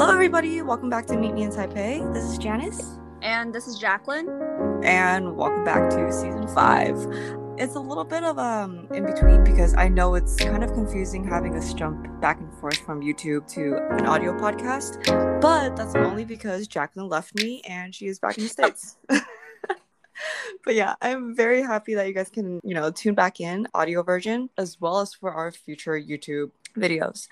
Hello, everybody. Welcome back to Meet Me in Taipei. This is Janice. And this is Jacqueline. And welcome back to season five. It's a little bit of um in between because I know it's kind of confusing having us jump back and forth from YouTube to an audio podcast, but that's only because Jacqueline left me and she is back in the States. but yeah, I'm very happy that you guys can, you know, tune back in audio version as well as for our future YouTube videos.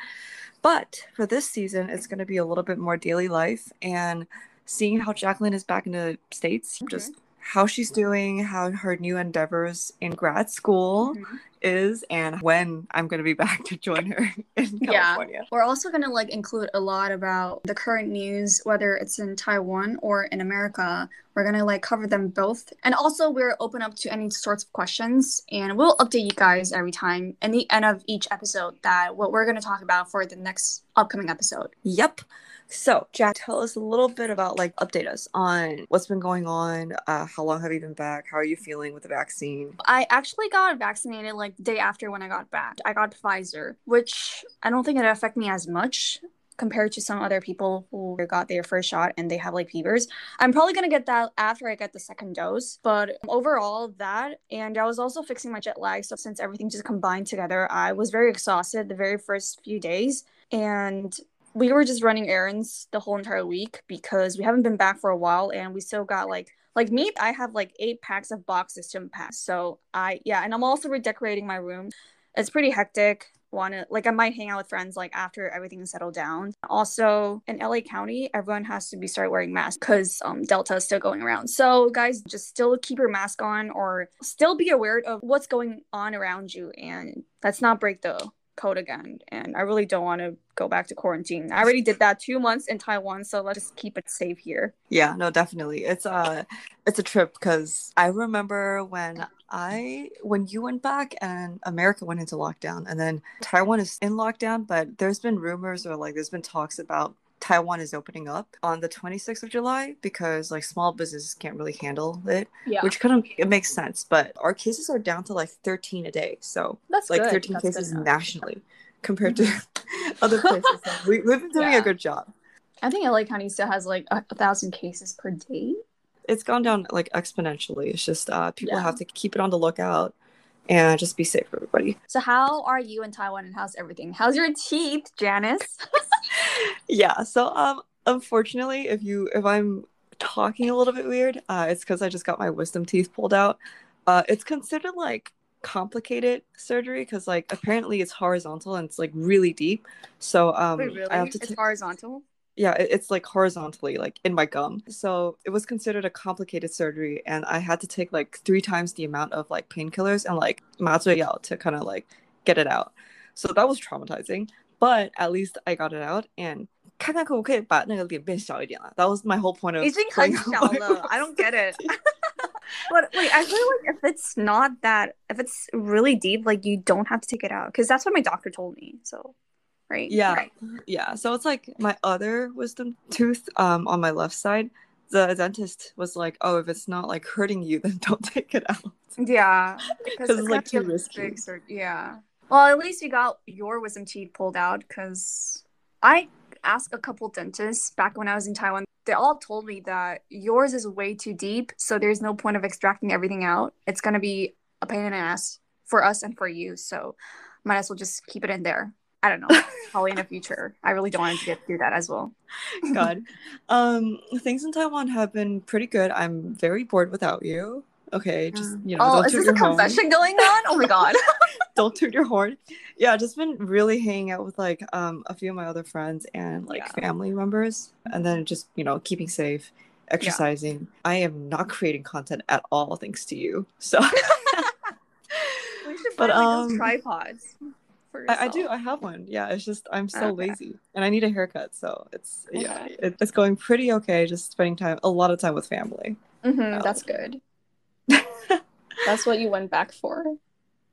But for this season, it's going to be a little bit more daily life and seeing how Jacqueline is back in the States, mm-hmm. just how she's doing, how her new endeavors in grad school mm-hmm. is, and when I'm going to be back to join her in California. Yeah. We're also going to like include a lot about the current news, whether it's in Taiwan or in America. We're going to like cover them both. And also, we're open up to any sorts of questions, and we'll update you guys every time in the end of each episode that what we're going to talk about for the next upcoming episode. Yep. So, Jack, tell us a little bit about like update us on what's been going on. Uh, how long have you been back? How are you feeling with the vaccine? I actually got vaccinated like the day after when I got back. I got Pfizer, which I don't think it affected me as much compared to some other people who got their first shot and they have like fevers. I'm probably gonna get that after I get the second dose. But overall, that and I was also fixing my jet lag. So since everything just combined together, I was very exhausted the very first few days. And we were just running errands the whole entire week because we haven't been back for a while and we still got like like me i have like eight packs of boxes to unpack so i yeah and i'm also redecorating my room. It's pretty hectic. Want to like i might hang out with friends like after everything is settled down. Also in la county everyone has to be start wearing masks because um, delta is still going around. So guys just still keep your mask on or still be aware of what's going on around you and let's not break the code again and i really don't want to go back to quarantine. I already did that two months in taiwan so let's just keep it safe here. Yeah no definitely. It's a it's a trip because i remember when i when you went back and america went into lockdown and then taiwan is in lockdown but there's been rumors or like there's been talks about Taiwan is opening up on the 26th of July because like small businesses can't really handle it. Yeah. Which kind of it makes sense, but our cases are down to like 13 a day. So that's like good. 13 that's cases nationally compared to other places. we, have been doing yeah. a good job. I think LA County still has like a, a thousand cases per day. It's gone down like exponentially. It's just uh, people yeah. have to keep it on the lookout and just be safe, for everybody. So, how are you in Taiwan and how's everything? How's your teeth, Janice? yeah. So, um, unfortunately, if you if I'm talking a little bit weird, uh, it's because I just got my wisdom teeth pulled out. Uh, it's considered like complicated surgery because like apparently it's horizontal and it's like really deep. So um, Wait, really? I have to. T- it's horizontal yeah it's like horizontally like in my gum so it was considered a complicated surgery and i had to take like three times the amount of like painkillers and like out to kind of like get it out so that was traumatizing but at least i got it out and That was my whole point of. 已经很小了 I don't get it. but wait, I feel like if it's not that, if it's really deep, like you don't have to take it out because that's what my doctor told me. So right? Yeah. Right. Yeah. So it's like my other wisdom tooth um on my left side. The dentist was like, "Oh, if it's not like hurting you, then don't take it out." Yeah, because it's like too risky. Or, yeah. Well, at least you got your wisdom teeth pulled out because I asked a couple dentists back when I was in Taiwan. They all told me that yours is way too deep, so there's no point of extracting everything out. It's gonna be a pain in the ass for us and for you. So might as well just keep it in there. I don't know. Probably in the future. I really don't want to get through that as well. God. Um, things in Taiwan have been pretty good. I'm very bored without you. Okay, just you know. Oh, is this a confession horn. going on? Oh my god. don't toot your horn. Yeah, just been really hanging out with like um a few of my other friends and like yeah. family members, and then just you know keeping safe, exercising. Yeah. I am not creating content at all thanks to you. So. we should but um, tripods I, I, do. I have one. Yeah, it's just I'm so okay. lazy and I need a haircut. So it's okay. yeah, it, it's going pretty okay. Just spending time a lot of time with family. Mm-hmm, um, that's good. That's what you went back for.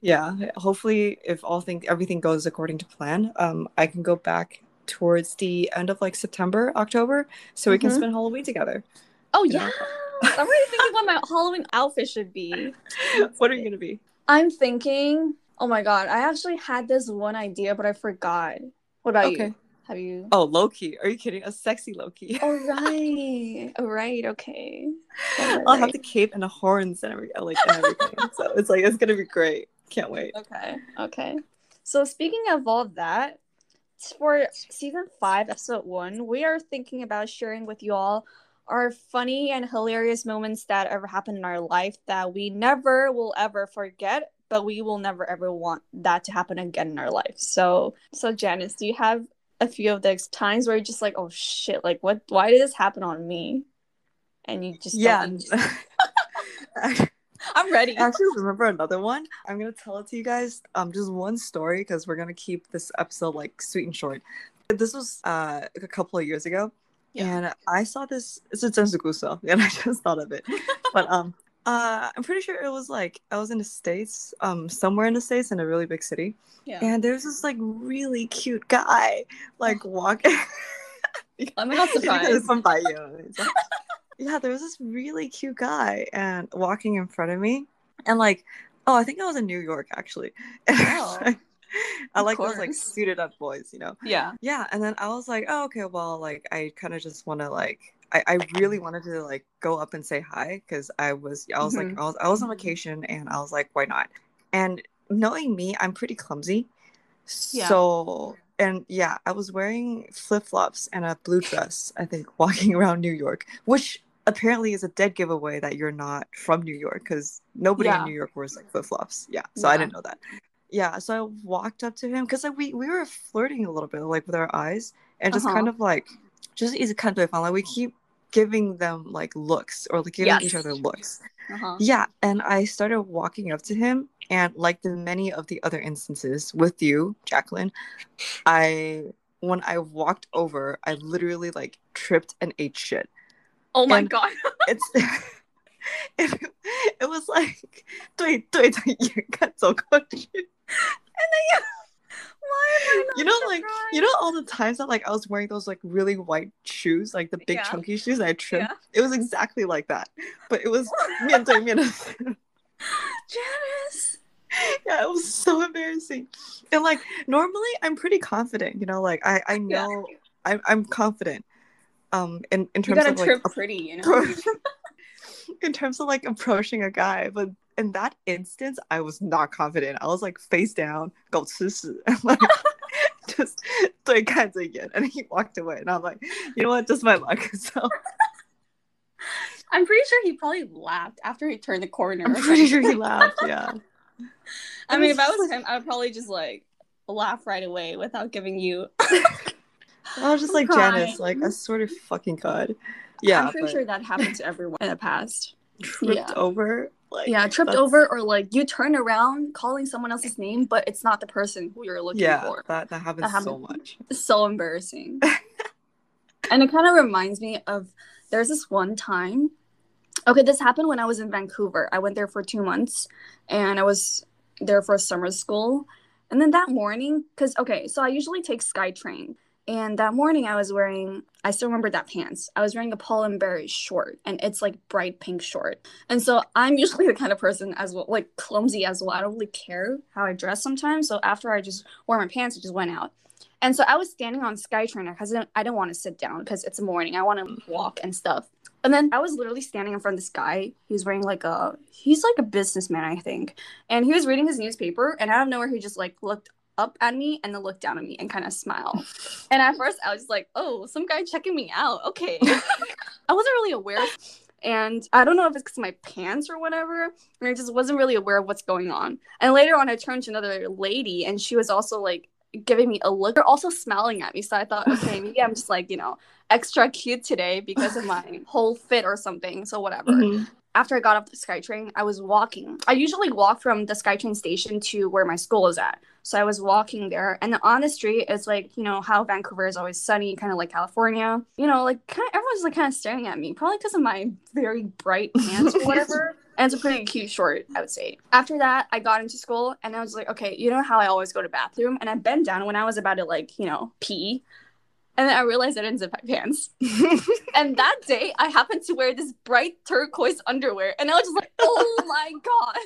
Yeah. Hopefully, if all things everything goes according to plan, um, I can go back towards the end of like September, October, so mm-hmm. we can mm-hmm. spend Halloween together. Oh yeah. I'm already thinking what my Halloween outfit should be. what are you gonna be? I'm thinking Oh my god, I actually had this one idea, but I forgot. What about okay. you? Have you? Oh, Loki. Are you kidding? A sexy Loki. Oh, oh right. Oh. Okay. Right, I'll have the cape and the horns and every like and everything. so it's like it's gonna be great. Can't wait. Okay. Okay. So speaking of all that, for season five, episode one, we are thinking about sharing with you all our funny and hilarious moments that ever happened in our life that we never will ever forget, but we will never ever want that to happen again in our life. So, so Janice, do you have a few of those times where you're just like, oh shit, like what? Why did this happen on me? And you just Yeah. I I'm ready. I actually remember another one. I'm gonna tell it to you guys. Um, just one story because we're gonna keep this episode like sweet and short. This was uh a couple of years ago, Yeah. and I saw this. It's a Tensukuso, and I just thought of it. but um, uh, I'm pretty sure it was like I was in the states, um, somewhere in the states in a really big city, Yeah. and there's this like really cute guy like walking. I'm not surprised. From Bayou. Yeah, there was this really cute guy and walking in front of me, and like, oh, I think I was in New York actually. Oh. I Of like those like suited up boys, you know. Yeah. Yeah, and then I was like, oh, okay, well, like I kind of just want to like. I, I really wanted to like go up and say hi because I was I was like Mhm. I was I was on vacation and I was like why not and knowing me I'm pretty clumsy Yeah. so and yeah I was wearing flip flops and a blue dress I think walking around New York which apparently is a dead giveaway that you're not from New York because nobody Yeah. in New York wears like flip flops yeah so I didn't know that yeah so I walked up to him because like we we were flirting a little bit like with our eyes and just Uh-huh. kind of like just easy kind of like we keep giving them like looks or like giving each Yes. other looks Uh-huh. yeah and i started walking up to him and like the many of the other instances with you jacqueline i when i walked over i literally like tripped and ate shit Oh my And- god. it's it, it was like 对对着眼看走过去 Why am I not you know, surprised? like you know, all the times that like I was wearing those like really white shoes, like the big yeah. chunky shoes, I tripped. Yeah. It was exactly like that, but it was miente, miente. Janice. Yeah, it was so embarrassing. And like normally, I'm pretty confident. You know, like I I know yeah. I'm I'm confident. Um, in in terms of like, pretty, you know. in terms of like approaching a guy, but in that instance, I was not confident. I was like face down, go 吃屎, like just like kinds again. And he walked away, and I'm like, you know what, just my luck. So. I'm pretty sure he probably laughed after he turned the corner. I'm pretty sure he laughed. Yeah. I mean, if I was him, I would probably just like laugh right away without giving you. I was just I'm like crying. Janice, like a sort of fucking god. Yeah, I'm pretty but... sure that happened to everyone in the past. Tripped yeah. over like Yeah, tripped that's- over or like you turn around calling someone else's name, but it's not the person who you're looking yeah for. that that happens That so much It's so embarrassing. and it kind of reminds me of there's this one time. Okay, this happened when I was in Vancouver. I went there for two months and I was there for summer school. And then that morning, because, okay, so I usually take SkyTrain. And that morning I was wearing, I still remember that pants. I was wearing a Paul and Berry short and it's like bright pink short. And so I'm usually the kind of person as well, like clumsy as well. I don't really care how I dress sometimes. So after I just wore my pants, I just went out. And so I was standing on SkyTrain because I didn't, didn't want to sit down because it's morning. I want to walk and stuff. And then I was literally standing in front of this guy. He was wearing like a, he's like a businessman, I think. And he was reading his newspaper. And out of nowhere, he just like looked up at me and then look down at me and kind of smile. and at first, I was just like, oh, some guy checking me out. Okay. I wasn't really aware. And I don't know if it's because of my pants or whatever. And I just wasn't really aware of what's going on. And later on, I turned to another lady and she was also like giving me a look. They're also smiling at me. So I thought, okay, maybe I'm just like, you know, extra cute today because of my whole fit or something. So whatever. Mhm. After I got off the SkyTrain, I was walking. I usually walk from the SkyTrain station to where my school is at. So I was walking there, and on the street, it's like you know how Vancouver is always sunny, kind of like California. You know, like kind of everyone's like kind of staring at me, probably because of my very bright pants or whatever. And it's a pretty cute short, I would say. After that, I got into school, and I was like, okay, you know how I always go to bathroom, and I bent down when I was about to like you know pee. And then I realized I didn't zip my pants. and that day, I happened to wear this bright turquoise underwear. And I was just like, oh my God.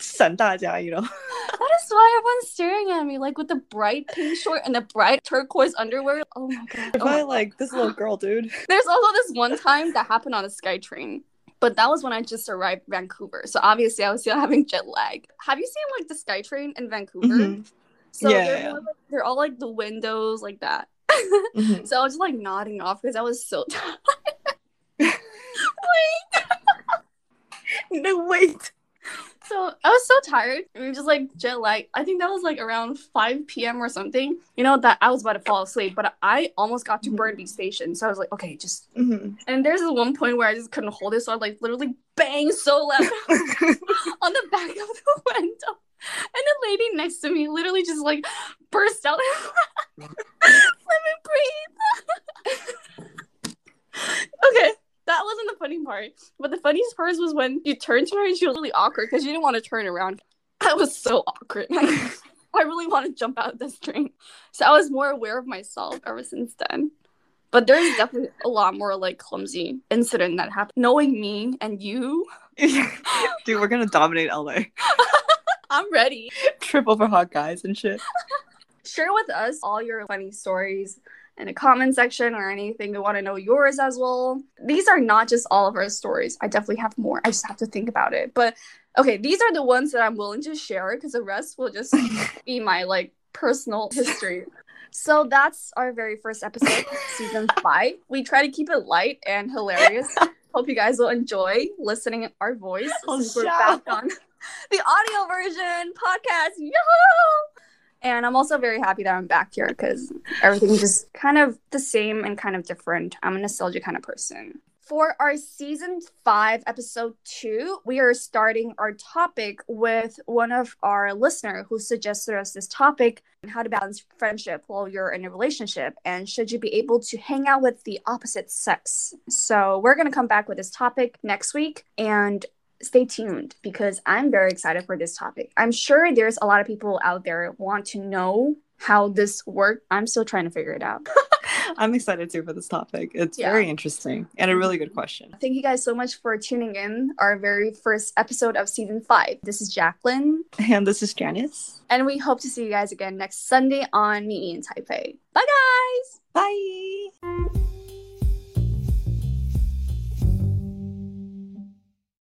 闪大家, you know. That is why everyone's staring at me, like with the bright pink short and the bright turquoise underwear. Oh my God. If Oh my I like this little girl, dude. There's also this one time that happened on a SkyTrain. But that was when I just arrived Vancouver. So obviously I was still having jet lag. Have you seen like the SkyTrain in Vancouver? Mhm, So Yeah, they're, yeah. more like- they're all like the windows like that. mhm. So I was just like nodding off because I was so tired. Wait. no, wait. So I was so tired. We were just like jet lag. I think that was like around 5 p.m. or something. You know, that I was about to fall asleep, but I almost got to Mhm. Burnaby Station. So I was like, okay, just. Mhm. And there's this one point where I just couldn't hold it. So I like literally bang so loud on the back of the window. And the lady next to me literally just like burst out. Breathe. okay, that wasn't the funny part. But the funniest part was when you turned to her and she was really awkward because you didn't want to turn around. I was so awkward. I really want to jump out of this train. So I was more aware of myself ever since then. But there's definitely a lot more like clumsy incident that happened. Knowing me and you, Dude, we're gonna dominate LA. I'm ready. Trip over hot guys and shit. share with us all your funny stories in the comment section or anything. We want to know yours as well. These are not just all of our stories. I definitely have more. I just have to think about it. But okay, these are the ones that I'm willing to share because the rest will just be my like personal history. So that's our very first episode, season five. We try to keep it light and hilarious. Hope you guys will enjoy listening to our voice Oh, we're back on the audio version podcast. Yo! And I'm also very happy that I'm back here because everything's just kind of the same and kind of different. I'm a nostalgia kind of person. For our season five, episode two, we are starting our topic with one of our listener who suggested us this topic how to balance friendship while you're in a relationship and should you be able to hang out with the opposite sex. So we're gonna come back with this topic next week and stay tuned because I'm very excited for this topic. I'm sure there's a lot of people out there want to know how this works. I'm still trying to figure it out. I'm excited too for this topic. It's Yeah. very interesting and a really good mm-hmm. question. Thank you guys so much for tuning in our very first episode of season five. This is Jacqueline, And this is Janice. and we hope to see you guys again next Sunday on Meet Me in Taipei. Bye, guys! Bye.